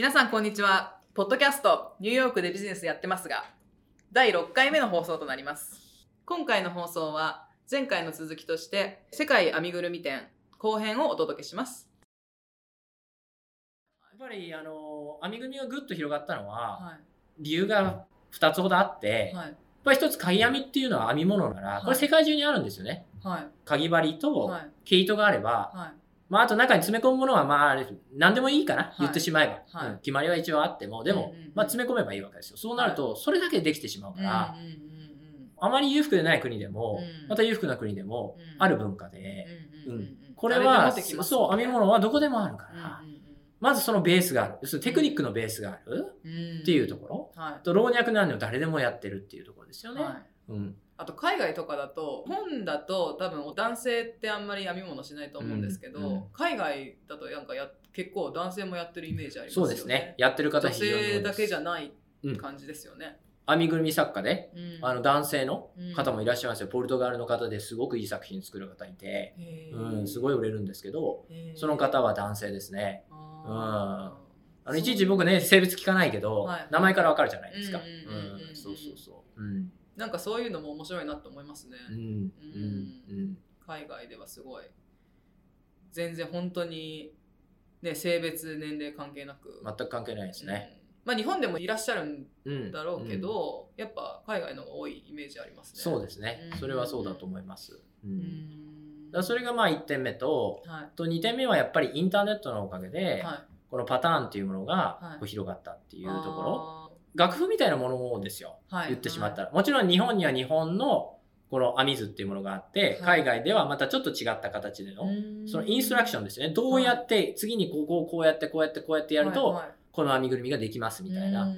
皆さんこんにちは。ポッドキャストニューヨークでビジネスやってますが、第6回目の放送となります。今回の放送は前回の続きとして世界編みぐるみ展後編をお届けします。やっぱりあの編み組みがぐっと広がったのはは理由が2つほどあって、い。やっはい。ぱり一つ鍵編みっていうのは編み物ならこれ世界中にあるんですよね。はい。鍵針とはい。毛糸があれば、はい。まあ、あと中に詰め込むものはまあ何でもいいかな、い。言ってしまえば、はい。うん。決まりは一応あっても。でも、うんうん。うんまあ、詰め込めばいいわけですよ。そうなると、それだけでできてしまうから、うんうんうんあまり裕福でない国でも、うん。また裕福な国でもうん。ある文化で、うんこれは、誰でもできます。そう編み物はどこでもあるから、うんうんまずそのベースがある。要するにテクニックのベースがあるっていうところ、と老若男女誰でもやってるっていうところですよね。はい。うん、あと海外とかだと本だと多分男性ってあんまり編み物しないと思うんですけど、うんうん海外だとなんかや結構男性もやってるイメージありますよね。そうですね。やってる方女性だけじゃないうん感じですよね。編みぐるみ作家で、うんあの男性の方もいららっしゃいますよ。ポルトガルの方ですごくいい作品作る方いて、うん、すい。ごい売れるんですけど、その方は男性ですね。あーあのいちいち僕ね、性別聞かないけど、はい名前からわかるじゃないですか。うんうんうんうんうんそうそうそう。うん。なんかそういうのも面白いなと思いますね。うん。うん。うん。海外ではすごい全然本当にね性別年齢関係なく。全く関係ないですね。うんまあ日本でもいらっしゃるんうん。だろうけうんど、やっぱ海外の方が多いイメージありますね。そうですねう。んそれはそうだと思います。う。うんだそれがまあ1点目と、はいと2点目はやっぱりインターネットのおかげで、はいこのパターンっていうものはいがこう広がったっていうところ、あ楽譜みたいなものですよ、ーはい。言ってしまったら。もちろん日本には日本のこの編み図っていうものがあって、はい。海外ではまたちょっと違った形での、うん。そのインストラクションですよね。どうやって、次にここをこうやってこうやってこうやってやると、はい。はい。この編みぐるみができますみたいな、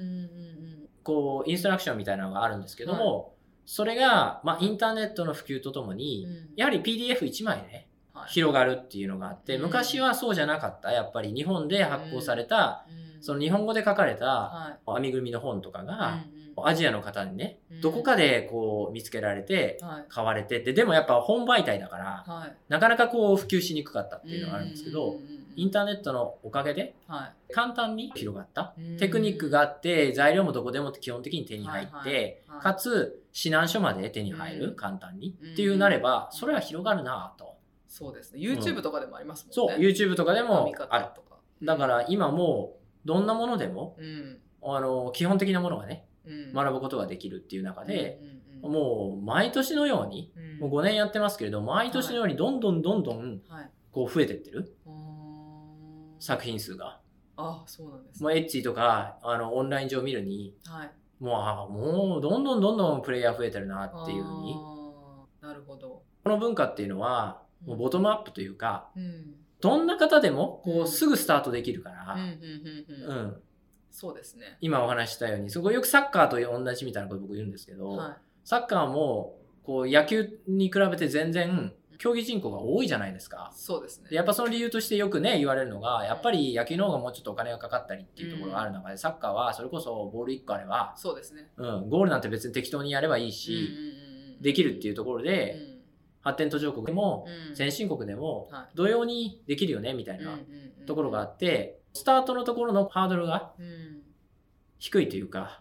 こう、インストラクションみたいなのがあるんですけども、それが、まあ、インターネットの普及とともに、うん。やはり PDF1 枚ではい。広がるっていうのがあって、うん。昔はそうじゃなかった。やっぱり日本で発行された、うんその日本語で書かれたはい。編みぐるみの本とかが、うんアジアの方にねうん、どこかでこう見つけられて、はい。買われて、で、でもやっぱ本媒体だから、はい。なかなかこう普及しにくかったっていうのがあるんですけどインターネットのおかげではい。簡単に広がった。うん。テクニックがあって、材料もどこでも基本的に手に入っはいてかつ指南書まで手に入る、うん。簡単に。うん。っていうなれば、それは広がるなぁと。そうですね。YouTube とかでもありますもそう、ん。ね YouTube とかで編もある。とか。だから今もう、どんなものでも、うん。あの、基本的なものがね、うん。学ぶことができるっていう中で、もう毎年のように、うん。もう5年やってますけれど、毎年のようにどんどんどんどんはい。こう増えてってる。作品数が。あそうなんですもうエッチとか、あの、オンライン上見るに、はい。もう、あもうどんどんどんどんプレイヤー増えてるなっていうふうに。なるほど。この文化っていうのは、もうボトムアップというか、うんどんな方でもこうすぐスタートできるかうんら、うん。そうですね。今お話ししたように、そこよくサッカーと同じみたいなこと僕言うんですけど、はサッカーもこう野球に比べて全然競技人口が多いじゃないですか。い。そうですね。でやっぱその理由としてよくね言われるのがやっぱり野球の方がもうちょっとお金がかかったりっていうところがある中で、サッカーはそれこそボール1個あれば、そうですね。うん、ゴールなんて別に適当にやればいいし、できるっていうところで、うん発展途上国でも、うん。先進国でもはい。同様にできるよねみたいなところがあって、スタートのところのハードルがうん低いというか、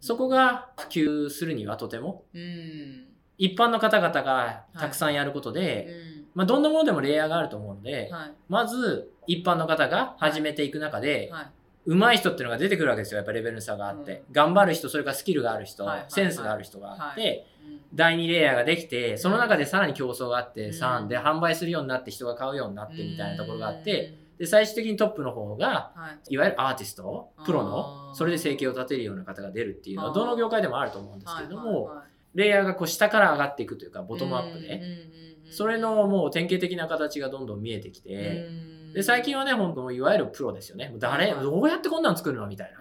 そこが普及するにはとてもうん。一般の方々がたくさんやることで、まあ、どんなものでもレイヤーがあると思うので、まず一般の方が始めていく中で、はい上手い人っていうのが出てくるわけですよ。やっぱレベルの差があって、うん。頑張る人それからスキルがある人、はいはいセンスがある人があって、はい。第2レイヤーができてその中でさらに競争があって、うん。3で販売するようになって人が買うようになってみたいなところがあって、うん。で最終的にトップの方がはい。いわゆるアーティストプロあのーそれで生計を立てるような方が出るっていうのはどの業界でもあると思うんですけれども、はいはいレイヤーがこう下から上がっていくというかボトムアップで、それのもう典型的な形がどんどん見えてきて、うんで最近はね本当いわゆるプロですよね。誰、はいどうやってこんなん作るの？みたいな、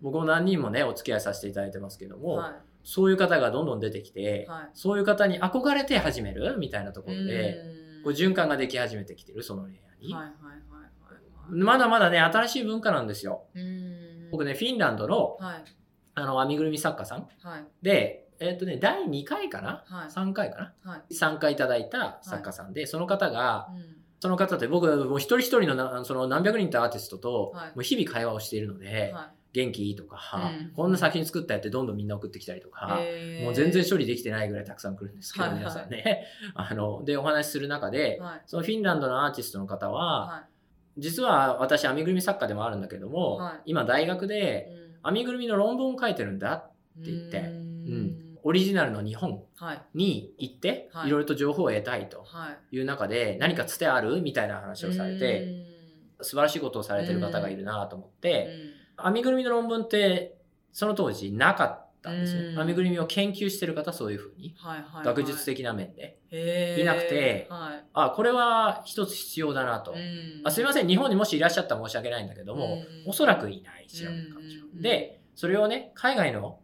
僕も何人もねお付き合いさせていただいてますけども、うんはい。そういう方がどんどん出てきて、はい。そういう方に憧れて始めるみたいなところで、うんこう循環ができ始めてきてるそのレイヤーに、はいはいはいはいまだまだね新しい文化なんですよ。うん。僕ねフィンランドのはい。あの編みぐるみ作家さん。はい。でえっ、とね第2回かな、はい。3回かな？はい。参加いただいた作家さんで、その方がうんその方って僕もう一人一人のなその何百人ってアーティストとはい。もう日々会話をしているので、は元気？いいとか、うん。こんな作品作ったよってどんどんみんな送ってきたりとか、もう全然処理できてないぐらいたくさん来るんですけど、はいはい。皆さんね。あの、で、お話しする中で、はい。そのフィンランドのアーティストの方は、は実は私、編みぐるみ作家でもあるんだけども、はい。今大学いでうん。編みぐるみの論文を書いてるんだ。って言って。うんオリジナルの日本はい。に行って、はい。いろいろと情報を得たいとはい。いう中で、何かつてあるみたいな話をされて、素晴らしいことをされてる方がいるなと思っうて、ん。編みぐるみの論文って、その当時なかったんですよ。うん。編みぐるみを研究してる方、そういうふうに。はいはいはい。学術的な面で。いなくてはい。あ、これは一つ必要だなと。うん。あすいません、日本にもしいらっしゃったら申し訳ないんだけども、うん。おそらくいない、調べた感じで、それをね、海外のは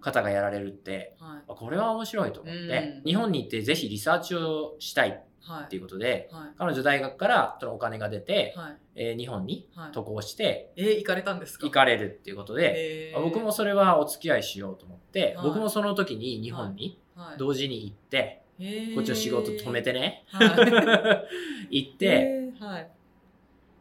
方がやられるって、いはい。あこれは面白いと思って、うん。日本に行ってぜひリサーチをしたいはいっていうことで、はい。彼女大学からそのお金が出て、はい。えー日本にはい。渡航してえー行かれたんですか？行かれるっていうことで、へー。あ僕もそれはお付き合いしようと思って、はい。僕もその時に日本にはい。同時に行って、こっちの仕事止めてね、は 行っいて、はい。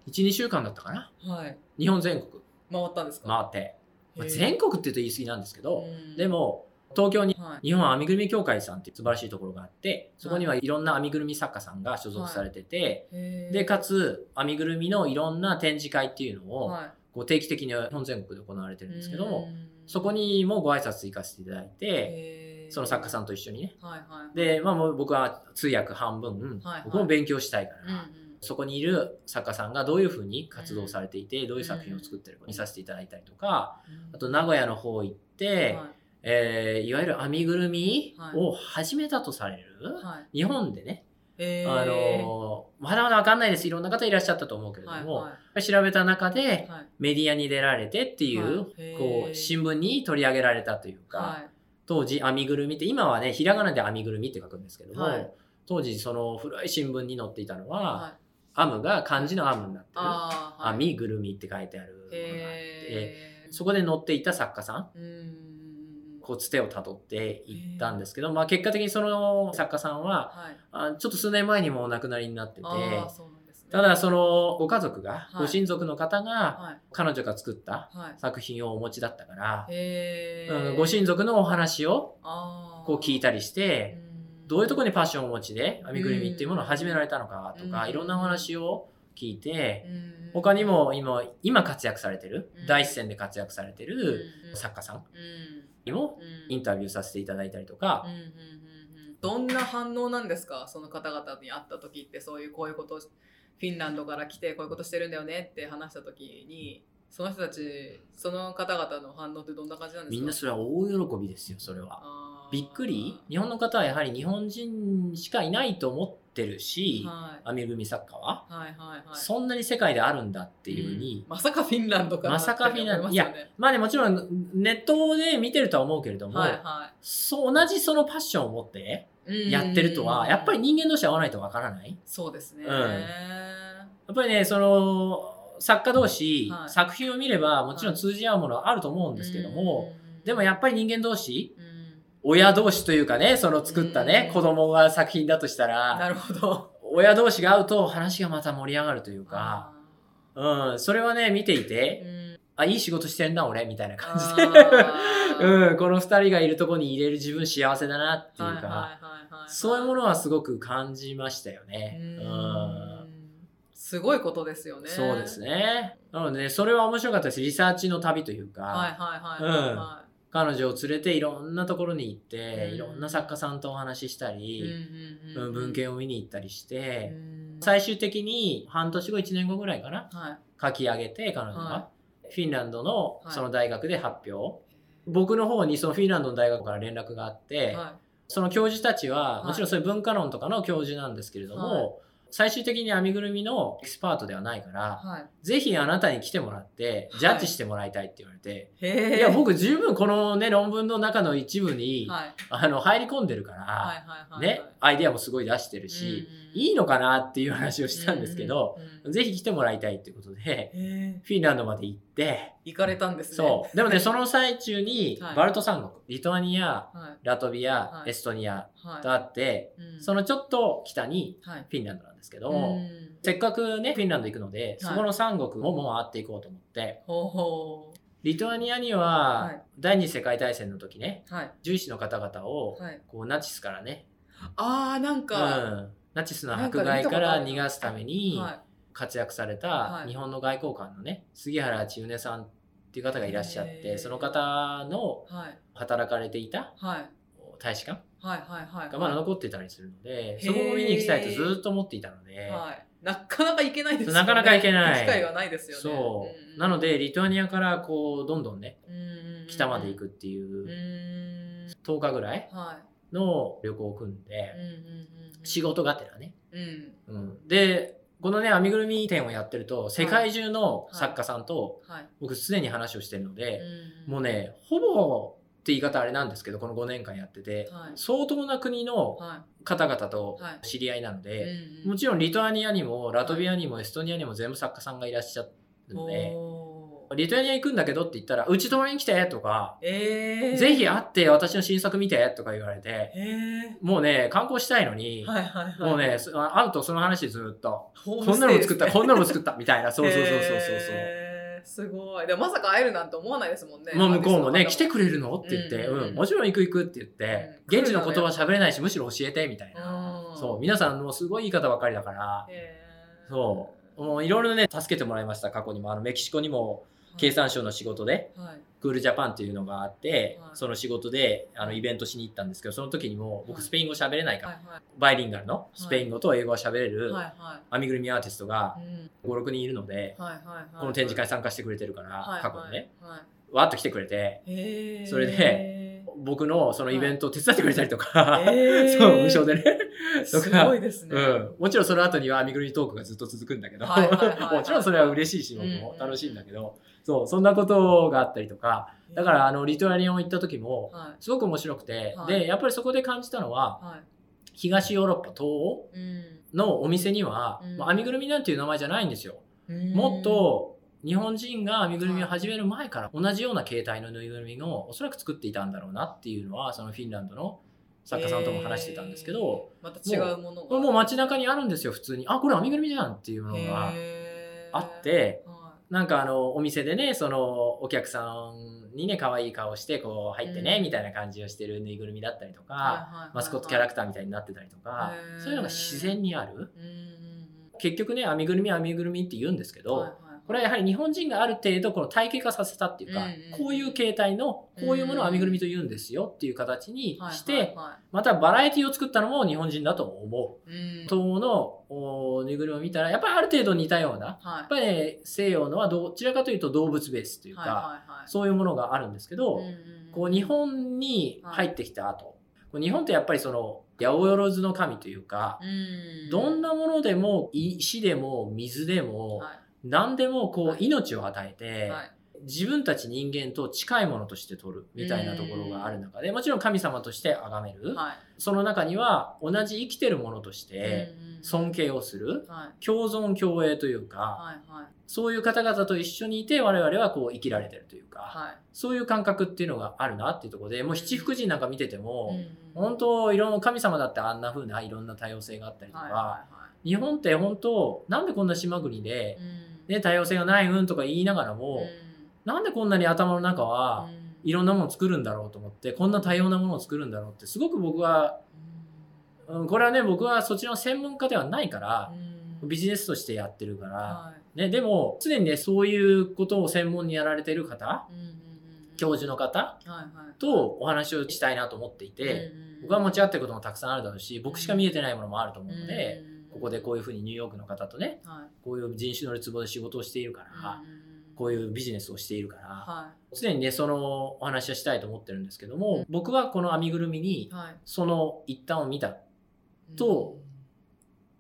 1、2週間だったかな？はい。日本全国。回ったんですか？回って、まあ全国って言うと言い過ぎなんですけど、うん。でも東京にはい。日本編みぐるみ協会さんっていう素晴らしいところがあってそこにはいろんな編みぐるみ作家さんが所属されてて、へー。でかつ編みぐるみのいろんな展示会っていうのをはい。こう定期的に日本全国で行われてるんですけどもうん。そこにもご挨拶行かせていただいてその作家さんと一緒にね。はいはいで、まあ、もう僕は通訳半分、はい僕も勉強したいから、うんうんそこにいる作家さんがどういうふうに活動されていて、どういう作品を作ってるか見させていただいたりとかあと名古屋の方行って、はい。えーいわゆる編みぐるみはいを始めたとされる、はい。日本でね、あのーまだまだわかんないです。いろんな方いらっしゃったと思うけれども、はいは調べた中でメディアに出られてっていう,、はい。こう新聞に取り上げられたというか、はい。当時編みぐるみって今はねひらがなで編みぐるみって書くんですけども、はい。当時その古い新聞に載っていたのは、はい編むが漢字の編むになってる、あーはい。編みぐるみって書いてあるものがあってそこで載っていた作家さん。うんこうつてをたどっていったんですけど、まあ、結果的にその作家さんははい。あちょっと数年前にもお亡くなりになっててただそのご家族が、はい。ご親族の方がはい。彼女が作ったはい。作品をお持ちだったから、へー。うんご親族のお話をこう聞いたりして、うんどういうところにパッションをお持ちで編みぐるみっていうものを始められたのかとか、うん。いろんなお話を聞いて、うん。他にも今今活躍されてる、うん。第一線で活躍されてうんる作家さんうん。にもうん。インタビューさせていただいたりとか。どんな反応なんですか？その方々に会った時ってそういうこういうことをフィンランドから来てこういうことしてるんだよねって話した時にその人たちその方々の反応ってどんな感じなんですか？みんなそれは大喜びですよそれは。びっくり？日本の方はやはり日本人しかいないと思ってるし、はい。編みぐるみ作家は、はいはいはい。そんなに世界であるんだっていうふうに、ん。まさかフィンランドからまさかフィンランド。って思いますよね。まあねもちろんネットで見てるとは思うけれども、はいはそう同じそのパッションを持っていやってるとは、やっぱり人間同士合わないとわからない？そうですね、うん。やっぱりねその作家同士、はい。作品を見ればもちろん通じ合うものはあると思うんですけども、でもやっぱり人間同士うん親同士というかねその作ったね、うん。子供が作品だとしたらなるほど。親同士が会うと話がまた盛り上がるというか、あうん、それはね見ていーて、うん。あいい仕事してんな俺みたいな感じあで、ー。うん、この二人がいるとこに入れる自分幸せだなっていうか、そういうものはすごく感じましたよね。ううん。んすごいことですよね。そうですね。なのでね、それは面白かったです。リサーチの旅というか、はいはいはいはいは彼女を連れていろんなところに行って、うん。いろんな作家さんとお話ししたい。り、うんうんうん文献を見に行ったりして、うん。最終的に半年後、1年後ぐらいかな、はい。書き上げて、彼女が、はフィンランドのはい。その大学で発表。僕の方にそのフィンランドの大学から連絡があって、はその教授たちは、はいもちろんそういう文化論とかの教授なんですけれども、はい最終的に編みぐるみのエキスパートではないから、いはい。ぜひあなたに来てもらって、ジャッジしてもらいたいって言われて、へえ。いや、僕十分このね、論文の中の一部に、はいあの、入り込んでるから、はいはいはい。ね、アイデアもすごい出してるし、いいのかなっていう話をしたんですけど、ぜひ来てもらいたいっていうことで。フィンランドまで行って、行かれたんですね。そう。でもね、その最中にはい、バルト三国、リトアニア、はい。ラトビア、はい。エストニアはい。とあって、うん。そのちょっと北にはい。フィンランドなんですけど、うん。せっかくね、フィンランド行くので、そこの三国ももう回っていこうと思って、ほうほリトアニアにははい。第二次世界大戦の時ね、獣医師の方々をはい。こうナチスからね、あーなんうか、ん、ナチスの迫害から逃がすためには活躍されはい。た日本の外交官のね、杉原千畝さんっていう方がいらっしゃって、その方の働かれていたはい。大使館がまだ残ってたりするので、ー。そこも見に行きたいとずっと思っていたので、はい。なかなか行けないですよね。なかなか行けない。機会がないですよね。そう、んん。なのでリトアニアからこうどんどんねうん北まで行くっていううーん。10日ぐらいはい。の旅行を組んうんで、仕事がてらね、うん。うん、でこのね編みぐるみ店をやってると世界中の作家さんとはい。僕常に話をしてるので、うん。もうねほぼって言い方あれなんですけどこの5年間やってて、はい。相当な国のは方々とはい。知り合いなのいで、もちろんリトアニアにもラトビアにもエストニアにも全部作家さんがいらっしゃるので、リトアニア行くんだけどって言ったら、うち泊まりに来てとか、えー、ぜひ会って私の新作見てとか言われて、えもうね、観光したいのに、ー、はいはいはい。もうね、そ会うとその話ずっと、こんなのも作った、こんなのも作ったみたいな、そうそうそうそうそう。そう。へーすごい。でもまさか会えるなんて思わないですもんね。もう向こうもね、来てるくれるの？って言って、うんうん、もちろん行く行くって言って、うん。現地の言葉喋れないし、むしろ教えてみたいな。そそう、皆さんもうすごいいい方ばっかりだから、そう、もういろいろね、助けてもらいました、過去にも。あの、メキシコにも経産省の仕事で、はい。クールジャパンっていうのがあって、はい。その仕事であのイベントしに行ったんですけど、その時にも僕はい。スペイン語喋れないから、バイリンガルのスペイン語と英語が喋れる編みぐるみアーティストがいうん。5、6人いるので、この展示会参加してくれてるから、はい過去にね、はい。わーっと来てくれて、それで僕のそのイベントを手伝ってくれたりとか、そう、無償でね。と すかごいですね、うん、もちろんその後には編みぐるみトークがずっと続くんだけど、もちろんそれは嬉しいし、僕も楽しいんだけど、そう、そんなことがあったりとか、だからあのリトアニアを行った時も、はい。すごく面白くて、はい。で、やっぱりそこで感じたのは、はい。東ヨーロッパ、東欧うん。のお店には、うん。まあ編みぐるみなんていう名前じゃないんですよ。うん。もっと日本人が編みぐるみを始める前から同じような形態のぬいぐるみをおそらく作っていたんだろうなっていうのは、そのフィンランドの作家さんとも話してたんですけど、えー。また違うものが。もう街中にあるんですよ、普通に。あ、これ編みぐるみじゃんっていうのがあって、はなんかあの、お店でね、そのお客さんにね、可愛い顔して、こう入ってね、うん。みたいな感じをしてるぬいぐるみだったりとか、マスコットキャラクターみたいになってたりとかそういうのが自然にある。結局ね、編みぐるみ編みぐるみって言うんですけど、これはやはり日本人がある程度この体系化させたっていうか、こういう形態の、こういうものを編みぐるみと言うんですよっていう形にして、またバラエティを作ったのも日本人だと思う。東欧のおぬいぐるみを見たら、やっぱりある程度似たような、はい。やっぱりね、西洋のはどちらかというと動物ベースというか、そういうものがあるんですけど、こう日本に入ってきた後、日本ってやっぱりその八百万の神というか、うん。どんなものでも石でも水でも、はい何でもこうはい。命を与えて、はい。自分たち人間と近いものとして取るみたいなところがある中でもちろん神様として崇める、はい。その中には同じ生きてるものとして尊敬をする。はい。共存共栄というか、はいはい。そういう方々と一緒にいて我々はこう生きられてるというか、はい。そういう感覚っていうのがあるなっていうところでもう七福神なんか見てても、うんうん。本当いろんな神様だってあんな風ないろんな多様性があったりとか、はいは日本って本当なんでこんな島国でね、多様性がないうんとか言いながらも、なんでこんなに頭の中はうん。いろんなものを作るんだろうと思ってこんな多様なものを作るんだろうってすごく僕は、うん、これはね僕はそっちの専門家ではないからうん。ビジネスとしてやってるから、はい。ね、でも常にねそういうことを専門にやられてる方うんうんうん教授の方とお話をしたいなと思っていて、うんうん僕は持ち合ってることもたくさんあるだろうし僕しか見えてないものもあると思うので、うんここでこういうふうにニューヨークの方とねはい。こういう人種のるつぼで仕事をしているから、うん。うんこういうビジネスをしているから、は常にねそのお話はしたいと思ってるんですけども、僕はこの編みぐるみにその一端を見たと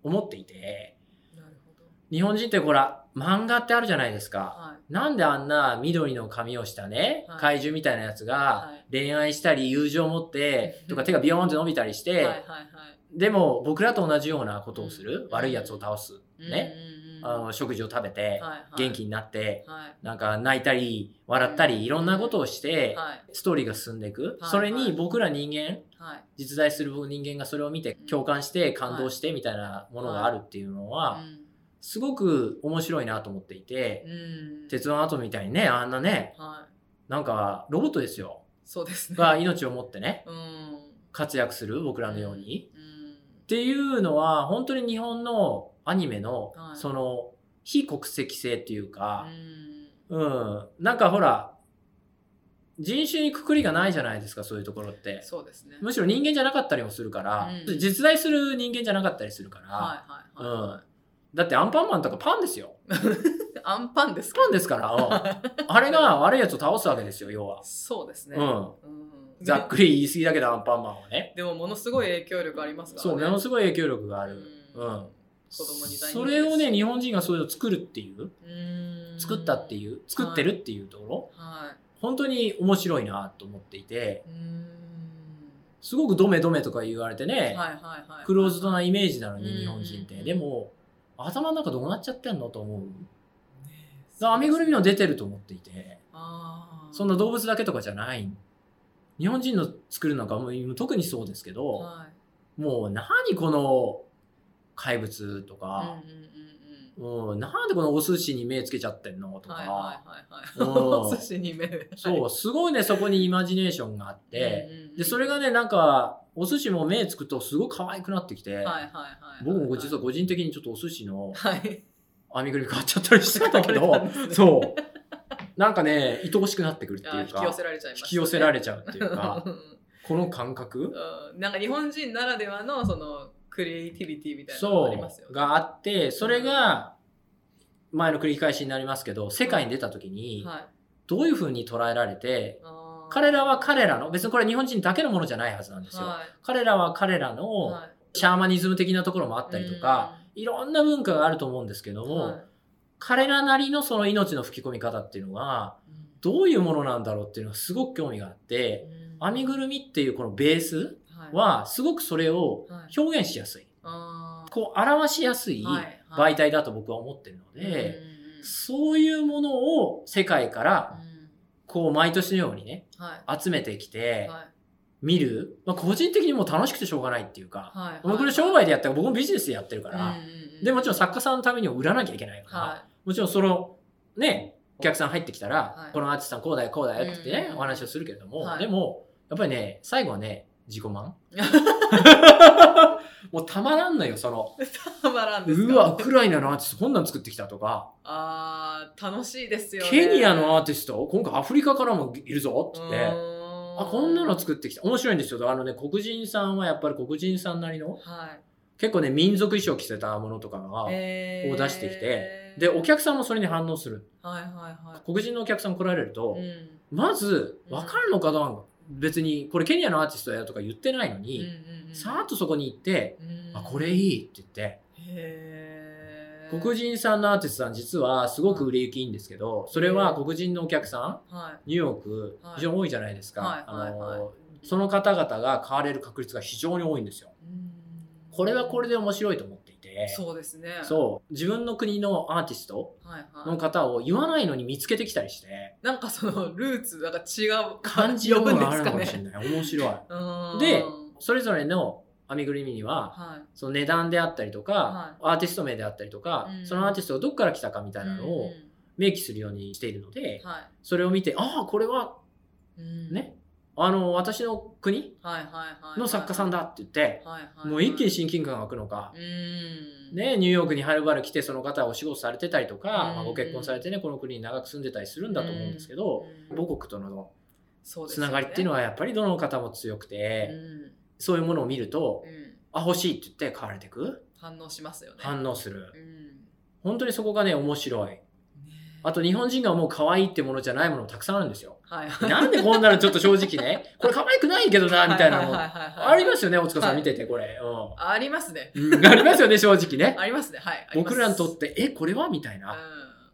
思っていてうん日本人ってほら漫画ってあるじゃないですか。はい。なんであんな緑の髪をしたね、はい。怪獣みたいなやつがはい。恋愛したり友情を持ってとか手がビヨーンって伸びたりして、でも僕らと同じようなことをする、うん。悪いやつを倒す、ね、あの食事を食べて、元気にになって、はい。なんか泣いたり笑ったりいろんなことをして、はい。ストーリーが進んでいく、はいそれに僕ら人間はい。実在する人間がそれを見て共感して感動してみたいなものがあるっていうのはすごく面白いなと思っていて鉄腕アトムみたいにねあんなねはい。なんかロボットですよ。そうですね。が命を持ってねうん。活躍する僕らのように。うんっていうのは本当に日本のアニメのはい。その非国籍性っていううかん。うん。なんかほら人種にくくりがないじゃないですかそういうところって。そうですね。むしろ人間じゃなかったりもするから、うん。実在する人間じゃなかったりするから、はいはいはいはい。だってアンパンマンとかパンですよ。アンパンですか？パンですからうん。あれが悪いやつを倒すわけですよ要は、そうですね。うん。うんざっくり言い過ぎだけどアンパンマンはね。でもものすごい影響力ありますからね。そうものすごい影響力がある、ううん。ん子供にそれをね日本人がそれを作るっていう。うん。作ったっていう。作ってるっていうところ、はい。本当に面白いなと思っていて。うん。すごくドメドメとか言われてね、はいはいはい。クローズドなイメージなのにうん。日本人って。でも頭の中どうなっちゃってんのと思う。編みぐるみの出てると思っていて。あー。そんな動物だけとかじゃない日本人の作るのがもう特にそうですけど、はい。もう何この怪物とうんか、うんうんうん。うんなんでこのお寿司に目つけちゃってんのとか、はいはいはいうんはい。お寿司に目。でそうすごいねそこにイマジネーションがあって、でそれがねなんかお寿司も目つくとすごく可愛くなってきて、はいはいはい僕も実は個人的にちょっとお寿司のはい。編みぐるみ買っちゃったりしてたけどそうなんかね愛おしくなってくるっていうか引き寄せられちゃいま引き寄せられちゃうっていうかうん この感覚？うん。なんか日本人ならではのそのクリエイティビティみたいなのがそありますよね。う。があってそれが前の繰り返しになりますけど世界に出た時にはい、どういうふうに捉えられてあー。彼らは彼らの別にこれ日本人だけのものじゃないはずなんですよ。はい。彼らは彼らのはい。シャーマニズム的なところもあったりとか、いろんな文化があると思うんですけども、はい彼らなりのその命の吹き込み方っていうのがどういうものなんだろうっていうのがすごく興味があって編みぐるみっていうこのベースはすごくそれをはい。表現しやすい。こう表しやすい媒体だと僕は思ってるので、そういうものを世界からうん。こう毎年のようにねはい。集めてきてはい。見る、まあ、個人的にもう楽しくてしょうがないっていうか、はい。僕これ商売でやったら僕もビジネスでやってるから、でもちろん作家さんのためにも売らなきゃいけないから、はもちろんそのねお客さん入ってきたら、はい。このアーティストさんこうだよこうだよって言ってね、うんうん。お話をするけれども、はい。でもやっぱりね最後はね自己満。もうたまらんのよその。たまらんですか？うわウクライナのアーティストこんなん作ってきたとか、あー楽しいですよね。ケニアのアーティスト？今回アフリカからもいるぞって。言って、あこんなの作ってきた。面白いんですよ。あのね黒人さんはやっぱり黒人さんなりのはい。結構ね民族衣装着せたものとかが、えー。を出してきてでお客さんもそれに反応する。はいはいはい。黒人のお客さん来られると、うん。まず分かるのかどうか。別にこれケニアのアーティストやとか言ってないのに、うんうんうん。さーっとそこに行って、うん。あこれいいって言って。黒人さんのアーティストさん実はすごく売れ行きいいんですけどそれは黒人のお客さんはニューヨークはい。非常に多いじゃないですか、はいあはいはい。のその方々が買われる確率が非常に多いんですよ。これはこれで面白いと思そうですね。そう。自分の国のアーティストはいはい。の方を言わないのに見つけてきたりして。なんかそのルーツなんか違う感じるものがあるのかもしねれない。面白い。うん。でそれぞれの編みぐるみにははい。その値段であったりとか、はアーティスト名であったりとか、うん。そのアーティストがどこから来たかみたいなのうんを明記するようにしているので、はそれを見てああこれはいうん。ねあの私の国？の作家さんだって言って、もう一気に親近感が湧くのか、うん。ね、ニューヨークにはるばる来てその方はお仕事されてたりとか、うん。まあ、ご結婚されてねこの国に長く住んでたりするんだと思うんですけど、うん。母国とのつながりっていうのははやっぱりどの方も強くて、うん。そういうものを見ると、うん。あ欲しいって言って買われていく？反応しますよね。反応する。うん。本当にそこがね面白い。ねあと日本人が思う可愛いってものじゃないものもたくさんあるんですよはい。はいなんでこんなのちょっと正直ね これ可愛くないけどなみたいなの。ありますよね大塚さはいん見ててこれ、ありますね。うん。うん。ありますよね正直ね。ありますね。はい。僕らにとってえこれはみたいな、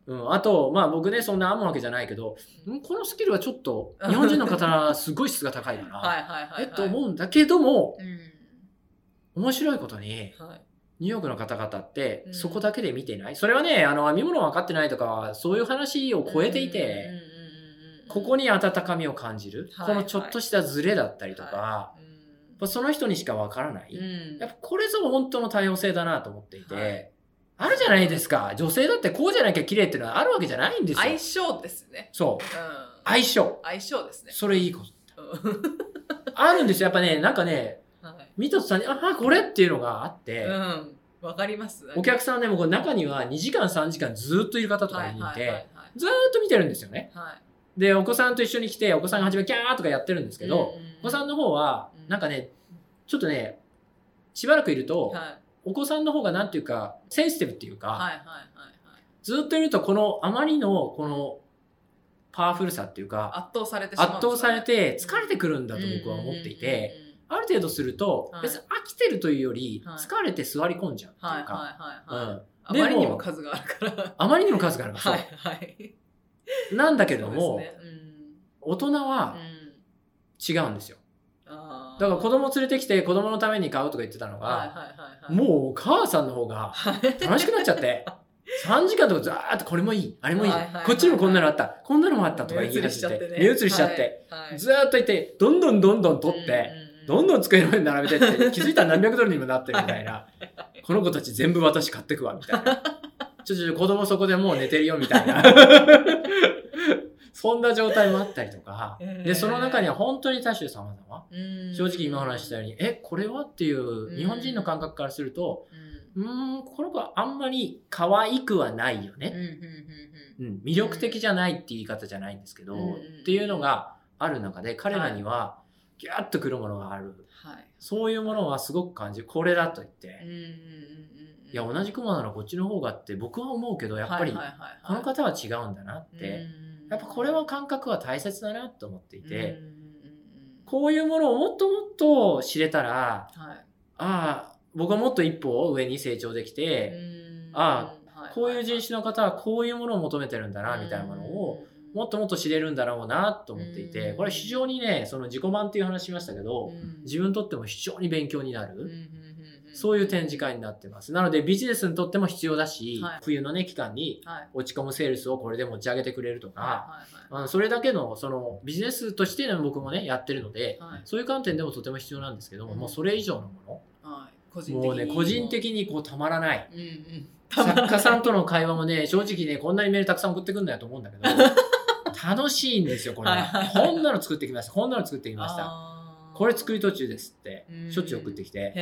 ううん、あとまあ僕ねそんな編むわけじゃないけどん。このスキルはちょっと日本人の方すごい質が高いから、ん はいはいはいはい。えっと思うんだけどもうん。面白いことにはい。ニューヨークの方々ってうん。そこだけで見てない、それはねあの編み物分かってないとかそういう話を超えていて、うんうんうんうんうんここに温かみを感じる、はいこのちょっとしたズレだったりとか、はやっぱその人にしか分からない、いうん。やっぱこれぞ本当の多様性だなと思っていて、はい。あるじゃないですか。女性だってこうじゃなきゃ綺麗っていうのはあるわけじゃないんですよ。相性ですね。そう。うん。相性。相性ですね。それいいこと。うん。あるんですよ。やっぱねなんかねはい。見た途端にああこれっていうのがあって、うん。わかります。お客さんでもこう中には2時間3時間ずっといる方とかいて、はいはいはいはい。ずーっと見てるんですよね。はい。でお子さんと一緒に来てお子さんが初めキャーとかやってるんですけど、お子さんの方はうん。なんかねちょっとねしばらくいると、はい。お子さんの方がなんていうかセンシティブっていうか、はいはいはいずっといるとこのあまりのこのパワフルさっていうか圧倒されてしまうん圧倒されて疲れてくるんだと僕は思っていて、ある程度するとはい。別に飽きてるというよりはい。疲れて座り込んじゃうってはいいうはい。か、あまりにも数があるから。あまりにも数があるから、はいはい。なんだけども、そうですね。大人うんはうん。違うんですよ。だから子供連れてきて子供のために買うとか言ってたのが。もうお母さんの方がはい。楽しくなっちゃって 3時間とかずーっとこれもいいあれもいい,、こっちにもこんなのあったこんなのもあったとか言い目移り始めてしちゃってね。目移りしちゃって、ずーっといてどんどんどんどん取って、どんどん机の上に並べてって 気づいたら何百ドルにもなってるみたいな。この子たち全部私買ってくわみたいなちょちょ子供そこでもう寝てるよみたいな。そんな状態もあったりとか。へー。でその中には本当に多種様々。うん。正直今お話ししたようにえこれはっていう日本人の感覚からするとうん。んこの子はあんまり可愛くはないよね、うん魅力的じゃないっていう言い方じゃないんですけど、うん。っていうのがある中で彼らにはギュッとくるものがある。はい。そういうものはすごく感じるこれだと言って、うんいや同じ雲ならこっちの方がって僕は思うけどやっぱりこの方は違うんだなって、やっぱこれは感覚は大切だなと思っていて、こういうものをもっともっと知れたらはい。ああ僕はもっと一歩上に成長できて、うん。あはいこういう人種の方はこういうものを求めてるんだなみたいなものをもっともっと知れるんだろうなと思っていてうん。これ非常にねその自己満っていう話しましたけど自分にとっても非常に勉強になるそういう展示会になってます。なのでビジネスにとっても必要だしはい。冬のね期間にはい。落ち込むセールスをこれで持ち上げてくれるとかそれだけのそのビジネスとしての僕もねやってるのではい。はいそういう観点でもとても必要なんですけどもうん。もうそれ以上のもの的に。もうね個人的にこうたまらない。うんうん。作家さんとの会話もね、正直ね、こんなにメールたくさん送ってくんだよと思うんだけど、楽しいんですよ、これは。こんなの作ってきました、こんなの作ってきました。これ作り途中ですってう、ん。しょっちゅう送ってきて。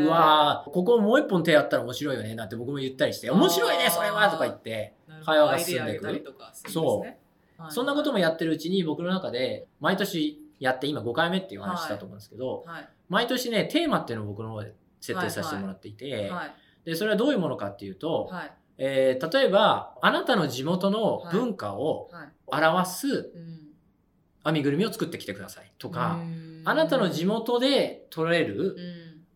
うわーここもう一本手やったら面白いよねなんて僕も言ったりして、面白いね、それはとか言って、会話が進んでいくそうね。はい。そんなこともやってるうちに僕の中で、毎年やって、今5回目っていう話したと思うんですけど、はい。毎年ね、テーマっていうのを僕の方で設定させてもらっていて、はい。で、それはどういうものかっていうと、はい。えー例えば、あなたの地元の文化をはい。表すうん編みぐるみを作ってきてくださいとか、うん。あなたの地元で取れうる、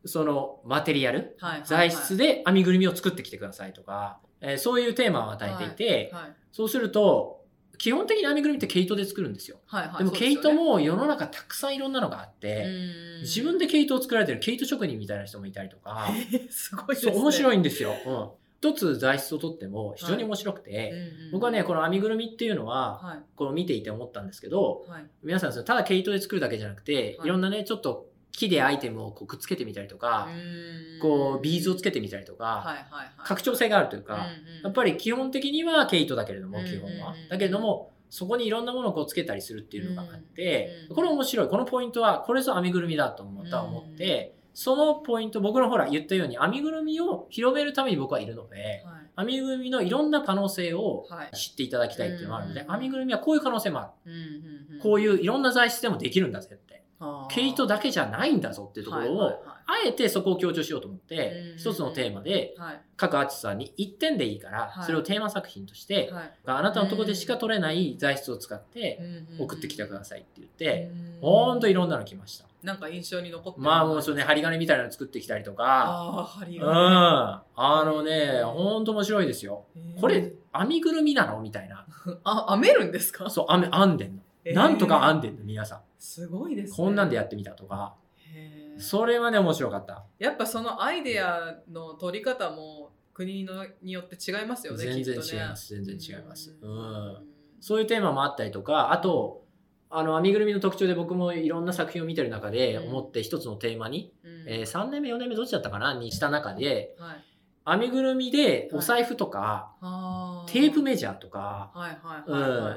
ん。そのマテリアル、はいはい材質で編みぐるみを作ってきてくださいとか、えーそういうテーマを与えていて、はいそうすると、基本的に編みぐるみって毛糸で作るんですよ。はいはいでも毛糸も世の中たくさんいろんなのがあって、うん。自分で毛糸を作られてる毛糸職人みたいな人もいたりとか、えーすごい面白いいんですよ。うん一つ材質をとっても非常に面白くて、僕はね、この編みぐるみっていうのは、はい。こう見ていて思ったんですけど、はい。皆さんただ毛糸で作るだけじゃなくて、はい。い、ろんなねちょっと木でアイテムをこうくっつけてみたりとか、うん。こうビーズをつけてみたりとか、はいはいはい。拡張性があるというか、やっぱり基本的には毛糸だけれども、うん基本はうん。だけれどもそこにいろんなものをこうつけたりするっていうのがあって、うんこれ面白い。このポイントはこれぞ編みぐるみだと思った思って、そのポイント僕のほら言ったように編みぐるみを広めるために僕はいるので、はい編みぐるみのいろんな可能性をはい知っていただきたいっていうのがあるので、うん編みぐるみはこういう可能性もある。うんうんうんこういういろんな材質でもできるんだぜって。毛糸だけじゃないんだぞっていうところを、はいはいあえてそこを強調しようと思ってう、ん。一つのテーマで、はい。はい各アーティストさんに1点でいいから、はい。それをテーマ作品として、はい。あなたのところでしか取れない材質を使ってうん送ってきてくださいって言って、うん。ほんといろんなの来ました。なんか印象に残ってるまあもうそれね、針金みたいなの作ってきたりとか、ああ針うん。があのね、ほんと面白いですよ。これ、編みぐるみなのみたいな。あ編めるんですか？そう、編め編んでんの。えーなんとか編んでんの、皆さん。すごいですねこんなんでやってみたとか。へそれはね、面白かった。やっぱそのアイデアの取り方も国のによって違いますよね全然違います。全然違います。ううん。んそういうテーマもあったりとか、あと、あの、編みぐるみの特徴で僕もいろんな作品を見てる中でうん思って一つのテーマに、うんえー3年目、4年目どっちだったかな？にした中で、はい編みぐるみでお財布とか、あテープメジャーとか、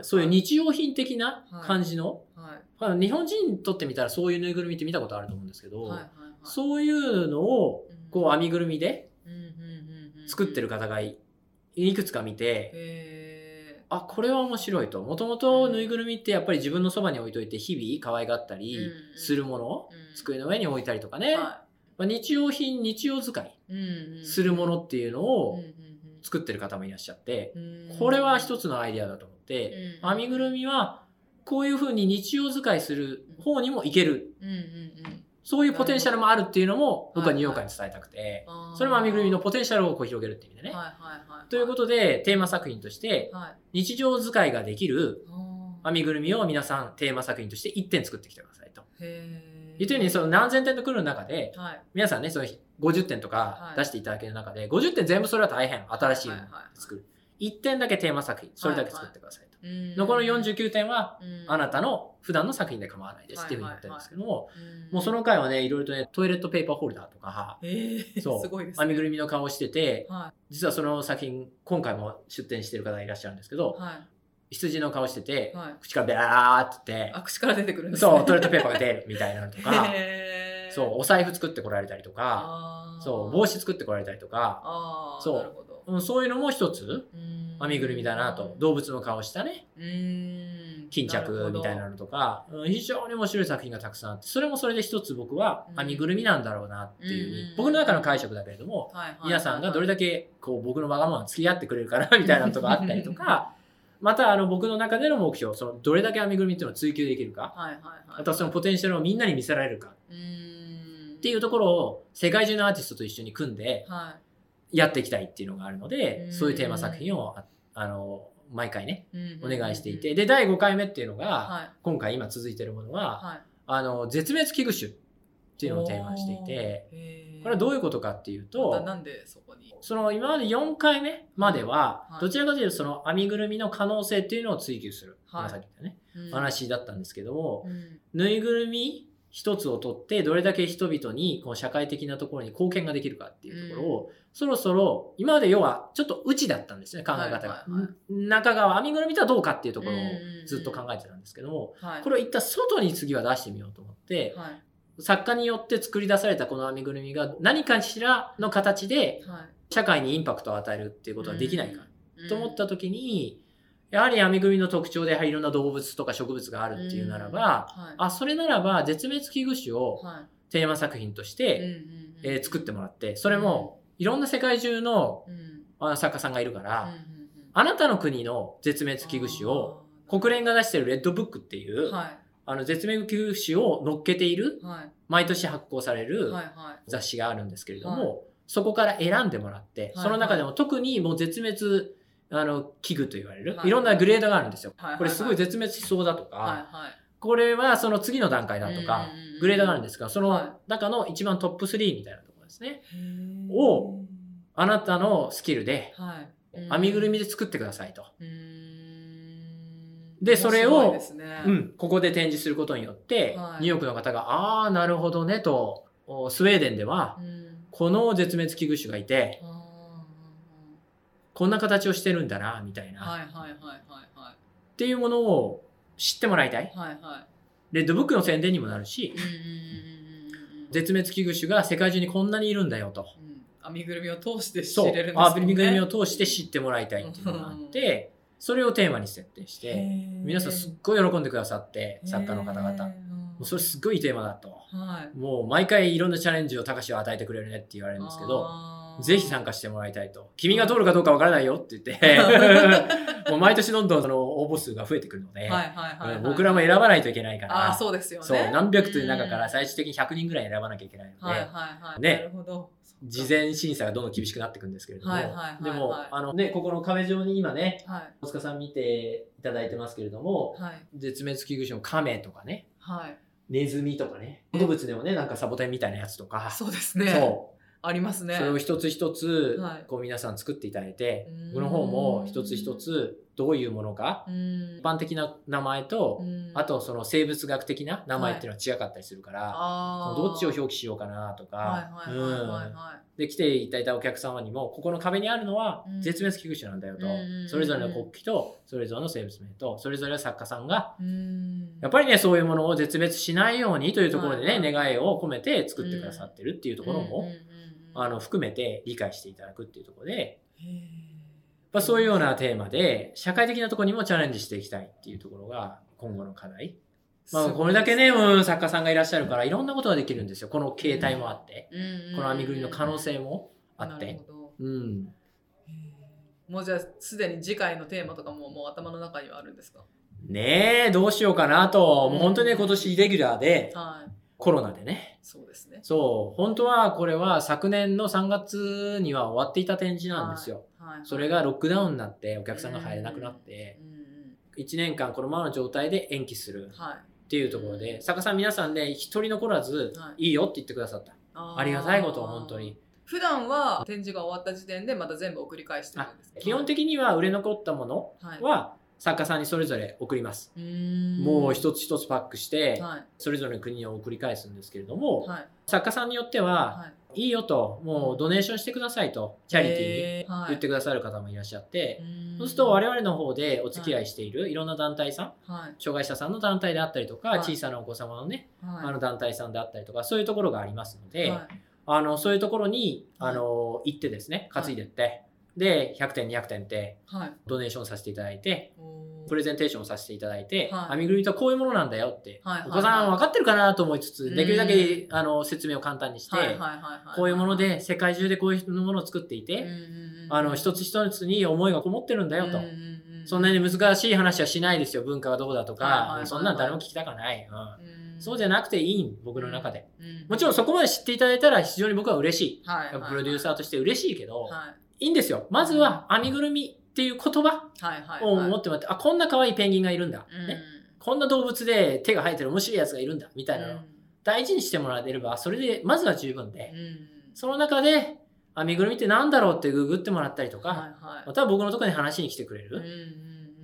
そういう日用品的な感じの、はい。あの日本人にとってみたらそういうぬいぐるみって見たことあると思うんですけど、はいはいはい。そういうのをこう編みぐるみで作ってる方がいいくつか見て、へあ、これは面白いと。もともとぬいぐるみってやっぱり自分のそばに置いといて日々可愛がったりうんするもの机の上に置いたりとかね、まあ、日用品、日用使いするものっていうのうんをうん。作ってる方もいらっしゃって、うん。これは一つのアイデアだと思って、うん。編みぐるみはこういう風に日常使いする方にもいける。そういうポテンシャルもあるっていうのも僕ははいニューヨーカーに伝えたくて、それも編みぐるみのポテンシャルをこう広げるって意味でね。ということでテーマ作品としてはい。日常使いができる編みぐるみを皆さんテーマ作品として1点作ってきてくださいと。言ったようにその何千点と来る中ではい。皆さんねその50点とかはい。出していただける中で50点全部それは大変新しいものをはいはいはい。作る。1点だけテーマ作品それだけ作ってくださいと。うん。残り49点はうん。あなたの普段の作品で構わないですっていうふうに言ってるんですけども、うん。もうその回はね、いろいろとね、トイレットペーパーホルダーとか、えーそう。すごいですね。編みぐるみの顔をしてて、は実はその作品、今回も出展してる方がいらっしゃるんですけどい、は羊の顔しててい、はい。口からベラーって言あっ口から出てくるんて、ですね。そう、トイレットペーパーが出るみたいなのとか、そう、お財布作ってこられたりとか、そう、帽子作ってこられたりとか、そう。そういうのも一つ、うん。編みぐるみだなと、動物の顔したね、うん。巾着みたいなのとか、うん非常に面白い作品がたくさんあって、それもそれで一つ僕はうん。編みぐるみなんだろうなっていうふう僕の中の解釈だけれども、皆さんがどれだだけこう僕のわがままに付き合ってくれるかなみたいなのとかあったりとか、またあの僕の中での目標、そのどれだけ編みぐるみっていうのを追求できるか、はいはいはい。あとはそのポテンシャルをみんなに見せられるか。うん。っていうところを世界中のアーティストと一緒に組んではい。やっていきたいっていうのがあるので、うん。そういうテーマ作品をああの毎回ね、うんお願いしていて、で、第5回目っていうのが、はい。今回今続いてるものは、はい。あの、絶滅危惧種っていうのをテーマにしていて、これはどういうことかっていうと、ななんでそこに？その今まで4回目まではは、い。どちらかというとその編みぐるみの可能性っていうのを追求する、はい。まさっき言ったね、うん。話だったんですけども、うん。ぬいぐるみ一つを取ってどれだけ人々にこう社会的なところに貢献ができるかっていうところを、そろそろ今まで要はちょっと内だったんですね考え方が、中側編みぐるみとはどうかっていうところをうん。ずっと考えてたんですけども、はい。これを一旦外に次は出してみようと思って、はい作家によって作り出されたこの編みぐるみが何かしらの形ではい。社会にインパクトを与えるっていうことはできないかうん。と思った時に、やはり編みぐるみの特徴でやはりいろんな動物とか植物があるっていうならば、はい。あ、それならば絶滅危惧種をはテーマ作品としいうんて、うんえー作ってもらって、それもいろんな世界中の作家さんがいるから、うんうんうん。あなたの国の絶滅危惧種を国連が出しているレッドブックっていう、はあの絶滅危惧種を乗っけているいはい。毎年発行されるはいはい。雑誌があるんですけれども、はそこから選んでもらって、はいその中でも特にもう絶滅あの危惧と言われる、はい。い、ろんなグレードがあるんですよ。はいこれすごい絶滅しそうだとか、はいはい。これはその次の段階だとか、グレードがあるんですが、そはい。の中の一番トップ3みたいなところですね。をあなたのスキルではい。編みぐるみで作ってくださいと。でそれをね。うん、ここで展示することによって、はい。ニューヨークの方が、ああ、なるほどねと、おスウェーデンでは、うん。この絶滅危惧種がいて、あこんな形をしてるんだな、みたいな、ーはいはいはいはいはい。っていうものを知ってもらいたい。はいはい。レッドブックの宣伝にもなるし絶滅危惧種が世界中にこんなにいるんだよと。うん。編みぐるみを通して知れるんですもんね。編みぐるみを通して知ってもらいたいっていうのがあって、それをテーマに設定して、皆さんすっごい喜んでくださって、作家の方々。もうそれすっごいいいテーマだと。はい。もう毎回いろんなチャレンジを高しを与えてくれるねって言われるんですけど、ぜひ参加してもらいたいと。君が通るかどうかわからないよって言って、もう毎年どんどんその応募数が増えてくるので、僕らも選ばないといけないから、ああそうですよね。そう何百という中からうん。最終的に100人ぐらい選ばなきゃいけないので、はいはいはい。ね。なるほど事前審査がどんどん厳しくなっていくんですけれども、でも、あのね、ここの壁上に今ね、はい。大塚さん見ていただいてますけれども、はい。絶滅危惧種のカメとかね、はい。ネズミとかね動物でもねなんかサボテンみたいなやつとか。そうですね。そうありますね。それを一つ一つはい。こう皆さん作っていただいてうーん。僕の方も一つ一つどういうものかうん。一般的な名前とうん。あとその生物学的な名前っていうのは違かったりするから、あーそのどっちを表記しようかなとか、はいはいはいはいはで来ていただいたお客様にもここの壁にあるのはうん。絶滅危惧種なんだよと、うんそれぞれの国旗とそれぞれの生物名とそれぞれの作家さんがやっぱりねそういうものを絶滅しないようにというところでね、はい願いを込めて作ってくださってるっていうところも、んあの含めて理解していただくっていうところで、へまあ、そういうようなテーマで社会的なところにもチャレンジしていきたいっていうところが今後の課題。ーまあ、これだけね、うん、作家さんがいらっしゃるからいろんなことができるんですよ。この形態もあって、この編みぐりの可能性もあっなて。うん。もうじゃあすでに次回のテーマとかももう頭の中にはあるんですか？ねえ、どうしようかなと。もう本当にね、今年イレギュラーで、はいコロナでね。そうですね。そう、本当はこれは昨年の3月には終わっていた展示なんですよ。はい。それがロックダウンになってお客さんが入れなくなって。う、んうん1年間このままの状態で延期する。はい。っていうところで、作家さん皆さんで一人残らずは、い。いよって言ってくださった。ありがたいこと、本当に。普段は展示が終わった時点でまた全部送り返してるんですか基本的には売れ残ったものはい。は作家さんにそれぞれ送ります。もう一つ一つパックして、はい。それぞれの国に送り返すんですけれども、はい。作家さんによっては、はい。いいよと、もうドネーションしてくださいと、チャリティーに言ってくださる方もいらっしゃって、そうすると我々の方でお付き合いしているい。ろんな団体さん、はい。障害者さんの団体であったりとか、はい。小さなお子様のね、はい。あの団体さんであったりとか、そういうところがありますので、はい。あのそういうところに、はい。あの行ってですね、担いでって、で、100点、200点ってはい。ドネーションさせていただいて、おー。プレゼンテーションさせていただいて、はい。編みぐるみとはこういうものなんだよって、はいお子さん分かってるかなと思いつつ、うん。できるだけあの説明を簡単にして、はいはいはいはいこういうもので世界中でこういうものを作っていて、あの一つ一つに思いがこもってるんだよと。そんなに難しい話はしないですよ。文化がどうだとか、はいはいはいはい。そんなん誰も聞きたかない。うん。うん。そうじゃなくていい、僕の中で。うん。もちろんそこまで知っていただいたら非常に僕は嬉しい。はいはいプロデューサーとして嬉しいけど、はいいいんですよ。まずは編みぐるみっていう言葉をはい持ってもらって、あ、こんな可愛いペンギンがいるんだ。うん。ね、こんな動物で手が生えてる面白いやつがいるんだ。みたいなの。大事にしてもらえれば、それでまずは十分で、うん。その中で、編みぐるみってなんだろうってググってもらったりとか、または僕のところに話しに来てくれる。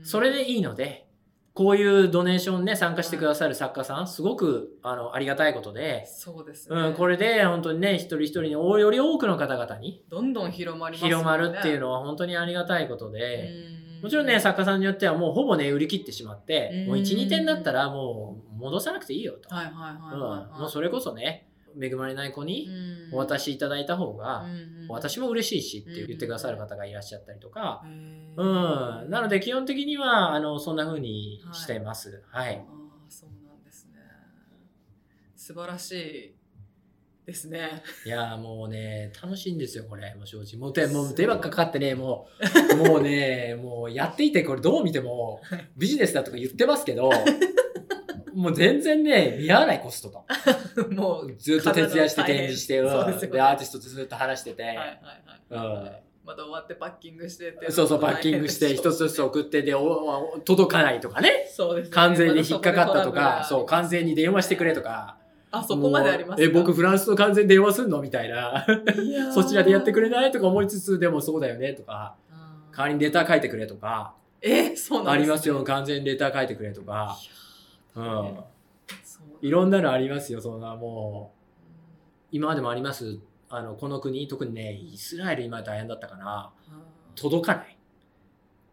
それでいいので、こういうドネーションね、参加してくださる作家さん、すごくあのありがたいことで、そうですね。うん、これで本当にね、一人一人により多くの方々に。どんどん広まりますよね。広まるっていうのは本当にありがたいことうで、ん。もちろんね、作家さんによってはもうほぼね、売り切ってしまってう、ん。もう1、2点だったらもう戻さなくていいよと。はいはいはいうんはい。はいもうそれこそね、恵まれない子にお渡しいただいた方が、私も嬉しいしって言ってくださる方がいらっしゃったりとか、うん、なので基本的にはあのそんな風にしてます。はい。ああそうなんですね。素晴らしいですね。いやーもうね、楽しいんですよ、これ。もう正直。もう手、もう手ばっかかかってね、もう、もうね、もうやっていて、これどう見てもビジネスだとか言ってますけど、もう全然ね、見合わないコストと。もうずっと徹夜して展示して、うんでね。で、アーティストとずっと話してて、はいはいはいはいまた終わってパッキングしてって。そうそう、パッキングして、一つずつ送って、で、おお届かないとかね。そうですね。完全に引っかかったとまたそそう、完全に電話してくれとか。あそこまでありますえ、僕フランスと完全電話すんのみたいな。いそちらでやってくれないとか思いつつ、でもそうだよねとか、代わりにレター書いてくれとか、えそうなんですね。ありますよ、完全にレター書いてくれとか、ういやーん。いろんなのありますよ、そんなもう。今までもあります。あの、この国、特にね、イスラエル今大変だったかな。届かない。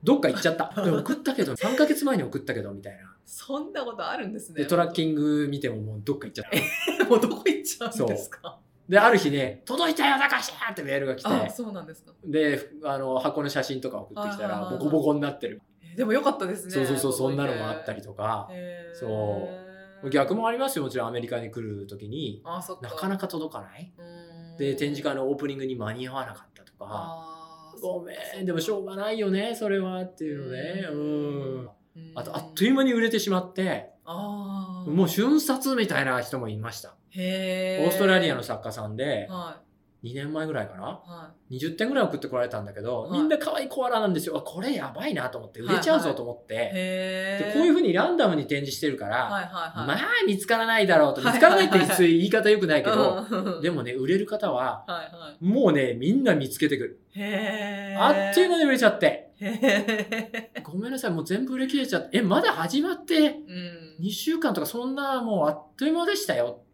どっか行っちゃった。送ったけど、3ヶ月前に送ったけど、みたいな。そんなことあるんですねで、トラッキング見てももうどっか行っちゃった。もうどこ行っちゃうんですか？で、ある日ね、届いたよ、高橋ってメールが来あて、そうなんですかで、あの、箱の写真とか送ってきたら、ボコボコになってる。えでもよかったですね。そうそうそう、そんなのもあったりりとか、そそう。逆もありますよ、もちろんアメリカに来るときに、あそっか。なかなか届かない。で、展示会のオープニングに間に合わなかったとか、ごめん、でもしょうがないよね、それはっていうのね。ううん。うん。あと、あっという間に売れてしまって、もう瞬殺みたいな人もいました。へオーストラリアの作家さんで、は2年前ぐらいかな？は20点ぐらい送ってこられたんだけど、はいみんな可愛いコアラなんですよあこれやばいなと思って売れちゃうぞと思って、い。へえ。でこういうふうにランダムに展示してるから、はいはいはい。まあ見つからないだろうと見はいつからないって言い方よくないけど、うんでもね売れる方ははいはもうねみんな見つけてくる。あっという間に売れちゃって。ごめんなさいもう全部売れ切れちゃってえまだ始まってうん。2週間とかそんなもうあっという間でしたよへ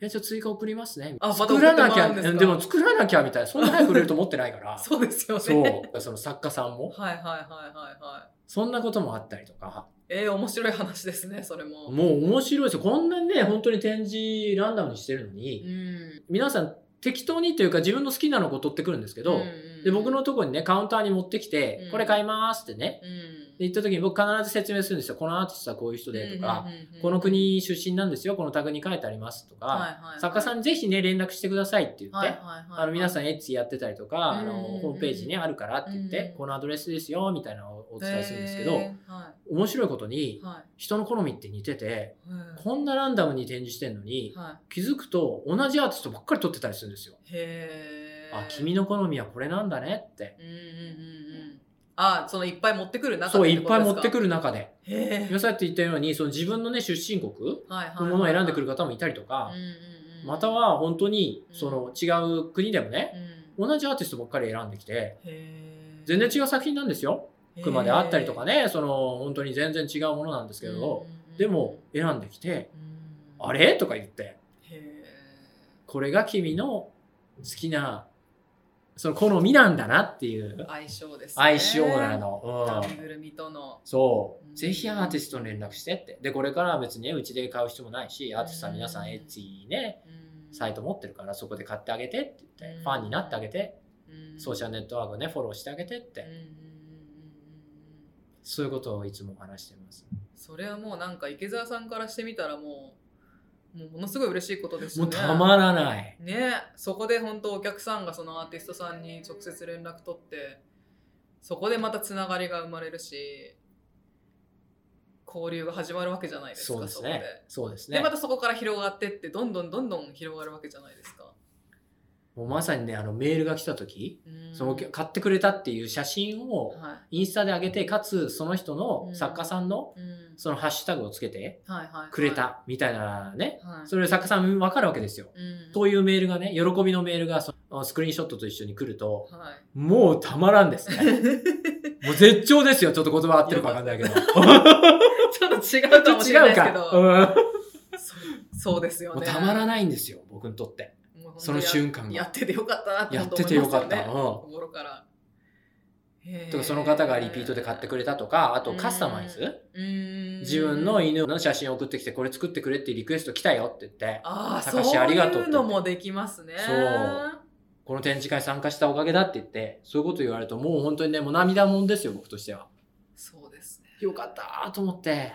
えじゃあ追加送りますねあまた作らなきゃででも作らなきゃみたいなそんな早く売れると思ってないからー そうですよね。そうその作家さんもはいはいはいはいはい。そんなこともあったりとかえー、面白い話ですね、それも。もう面白いですよこんなにね本当に展示ランダムにしてるのに、うん。皆さん適当にというか自分の好きなのを取ってくるんですけど、うんで僕のところにねカウンターに持ってきて、うん。これ買いますってね。うん。で言った時に僕必ず説明するんですよ。このアーティストはこういう人でとか、この国出身なんですよ。このタグに書いてありますとか、作家さんにぜひね連絡してくださいって言って、あの皆さんエッチやってたりとか、あのホームページにあるからって言って、うんこのアドレスですよみたいなのをお伝えするんですけど、面白いことに人の好みって似ててうん。こんなランダムに展示してんのには気づくと同じアーティストばっかり撮ってたりするんですよ。い。へーあ君の好みはこれなんだねって。うんうんうんうん。あ、そのいっぱい持ってくる中そうでいっぱい持ってる。くる中で。へ今さっき言ったようにその自分のね出身国ーはいはいはい。のものを選んでくる方もいたりとかうんうんうんまたは本当にうん。その違う国でもねうん。同じアーティストばっかり選んできて全然違う作品なんですよ。熊であったりとかねその本当に全然違うものなんですけどでも選んできてうん。あれ？とか言って。へこれが君の好きなその好みなんだなっていうー相性ですね。相性なの。うんぬるみとの。そうう。んぜひアーティストに連絡してって。で、これからは別にね、うちで買う必要もないし、アーティストさん皆さんエッチね、うんサイト持ってるからそこで買ってあげてって言って、うんファンになってあげて、うんソーシャルネットワークをね、フォローしてあげてって、そういうことをいつも話してます。それはもうなんか池澤さんからしてみたらもうもうものすごい嬉しいことですよもうね。たまらない。ねそこで本当お客さんがそのアーティストさんに直接連絡取ってそこでまたつながりが生まれるし交流が始まるわけじゃないですかそうですね。そうですねでま。たそこから広がってってどんどんどんどん広がるわけじゃないですか。もうまさにね、あのメールが来た時、うんその買ってくれたっていう写真をはインスタで上げて、かつその人の作家さんのいうんそのハッシュタグをつけてはいはいはいくれたみたいなね、はいそれ作家さんわかるわけですよ。うんそういうメールがね、喜びのメールがそのスクリーンショットと一緒に来ると、はいもうたまらんですね。もう絶頂ですよ。ちょっと言葉合ってるかわかんないけど。ちょっと違うかもしれないですけど、そうですよね。うたまらないんですよ。僕にとって。その瞬間がややっててよかったなってやっててよかった。ね。うん。心から。とかその方がリピートで買ってくれたとか、あとカスタマイズ？うん自分の犬の写真を送ってきて、これ作ってくれってリクエスト来たよって言って、ああ、たそうかしありがとうっていうのもできますね。そうこの展示会参加したおかげだって言って、そういうこと言われると、もう本当にね、もう涙もんですよ、僕としては。そうですね。よかったと思って。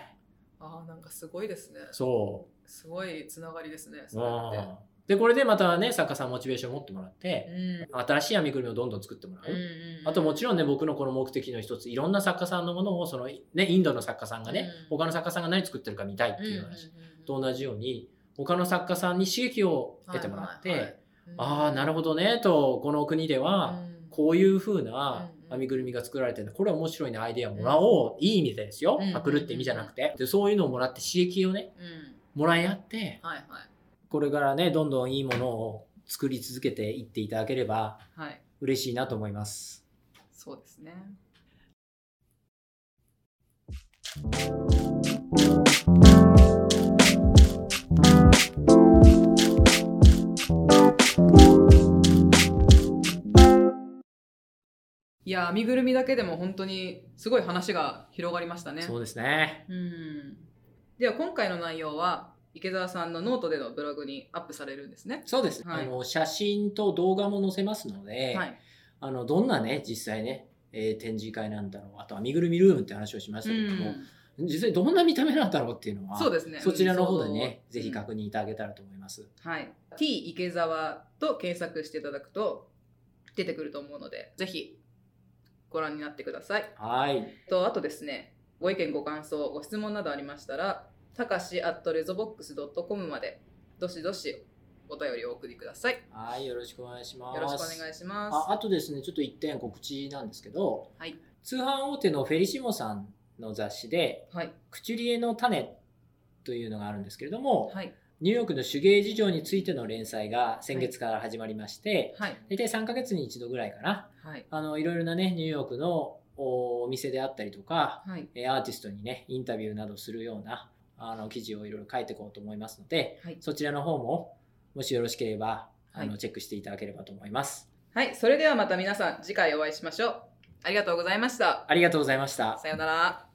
ああ、なんかすごいですね。そう。すごいつながりですね。そうやってうんで、これでまたね、作家さんモチベーション持ってもらって、うん。新しい編みぐるみをどんどん作ってもらう。うんうんあともちろんね、僕のこの目的の一つ、いろんな作家さんのものを、そのね、インドの作家さんがね、うん。他の作家さんが何作ってるか見たいっていう話うんと同じように、他の作家さんに刺激を得てもらって、はいはいはいああ、なるほどね、と、この国では、うん。こういう風なうんうん。編みぐるみが作られてるこれ面白いね、アイデアもらおう。いい意味でですよ。うん。パクるって意味じゃなくて。で、そういうのをもらって刺激をね、うん。もらい合って、はいはいこれからね、どんどんいいものを作り続けていっていただければはい嬉しいなと思います。そうですね。いやあみぐるみだけでも本当にすごい話が広がりましたね。そうですね。うんでは今回の内容は池澤さんのノートでのブログにアップされるんですね。そうです。はいあの写真と動画も載せますので、はい。あのどんなね、実際ね、えー展示会なんだろう、あとあみぐるみルームって話をしましたけども、実際どんな見た目なんだろうっていうのは、そうですね。そちらの方でうんね、ぜひ確認いただけたらと思います。はい。T 池澤と検索していただくと出てくると思うので、ぜひご覧になってください。はい。とあとですね、ご意見、ご感想、ご質問などありましたら、たかし at resobox.com までどしどしお便りをお送りください。はい、よろしくお願いします。よろしくお願いします。ああとですね、ちょっと一点告知なんですけど、はい通販大手のフェリシモさんの雑誌で、はい。クチュリエの種というのがあるんですけれども、はい。ニューヨークの手芸事情についての連載が先月から始まりまして、はい。大体3ヶ月に一度ぐらいかな。はい。あの、いろいろなね、ニューヨークのおお店であったりとか、はい。えーアーティストにね、インタビューなどするような、あの、記事をいろいろ書いていこうと思いますので、はい。そちらの方も、もしよろしければ、あの、はいチェックしていただければと思います。はい。それではまた皆さん、次回お会いしましょう。ありがとうございました。ありがとうございました。さようなら。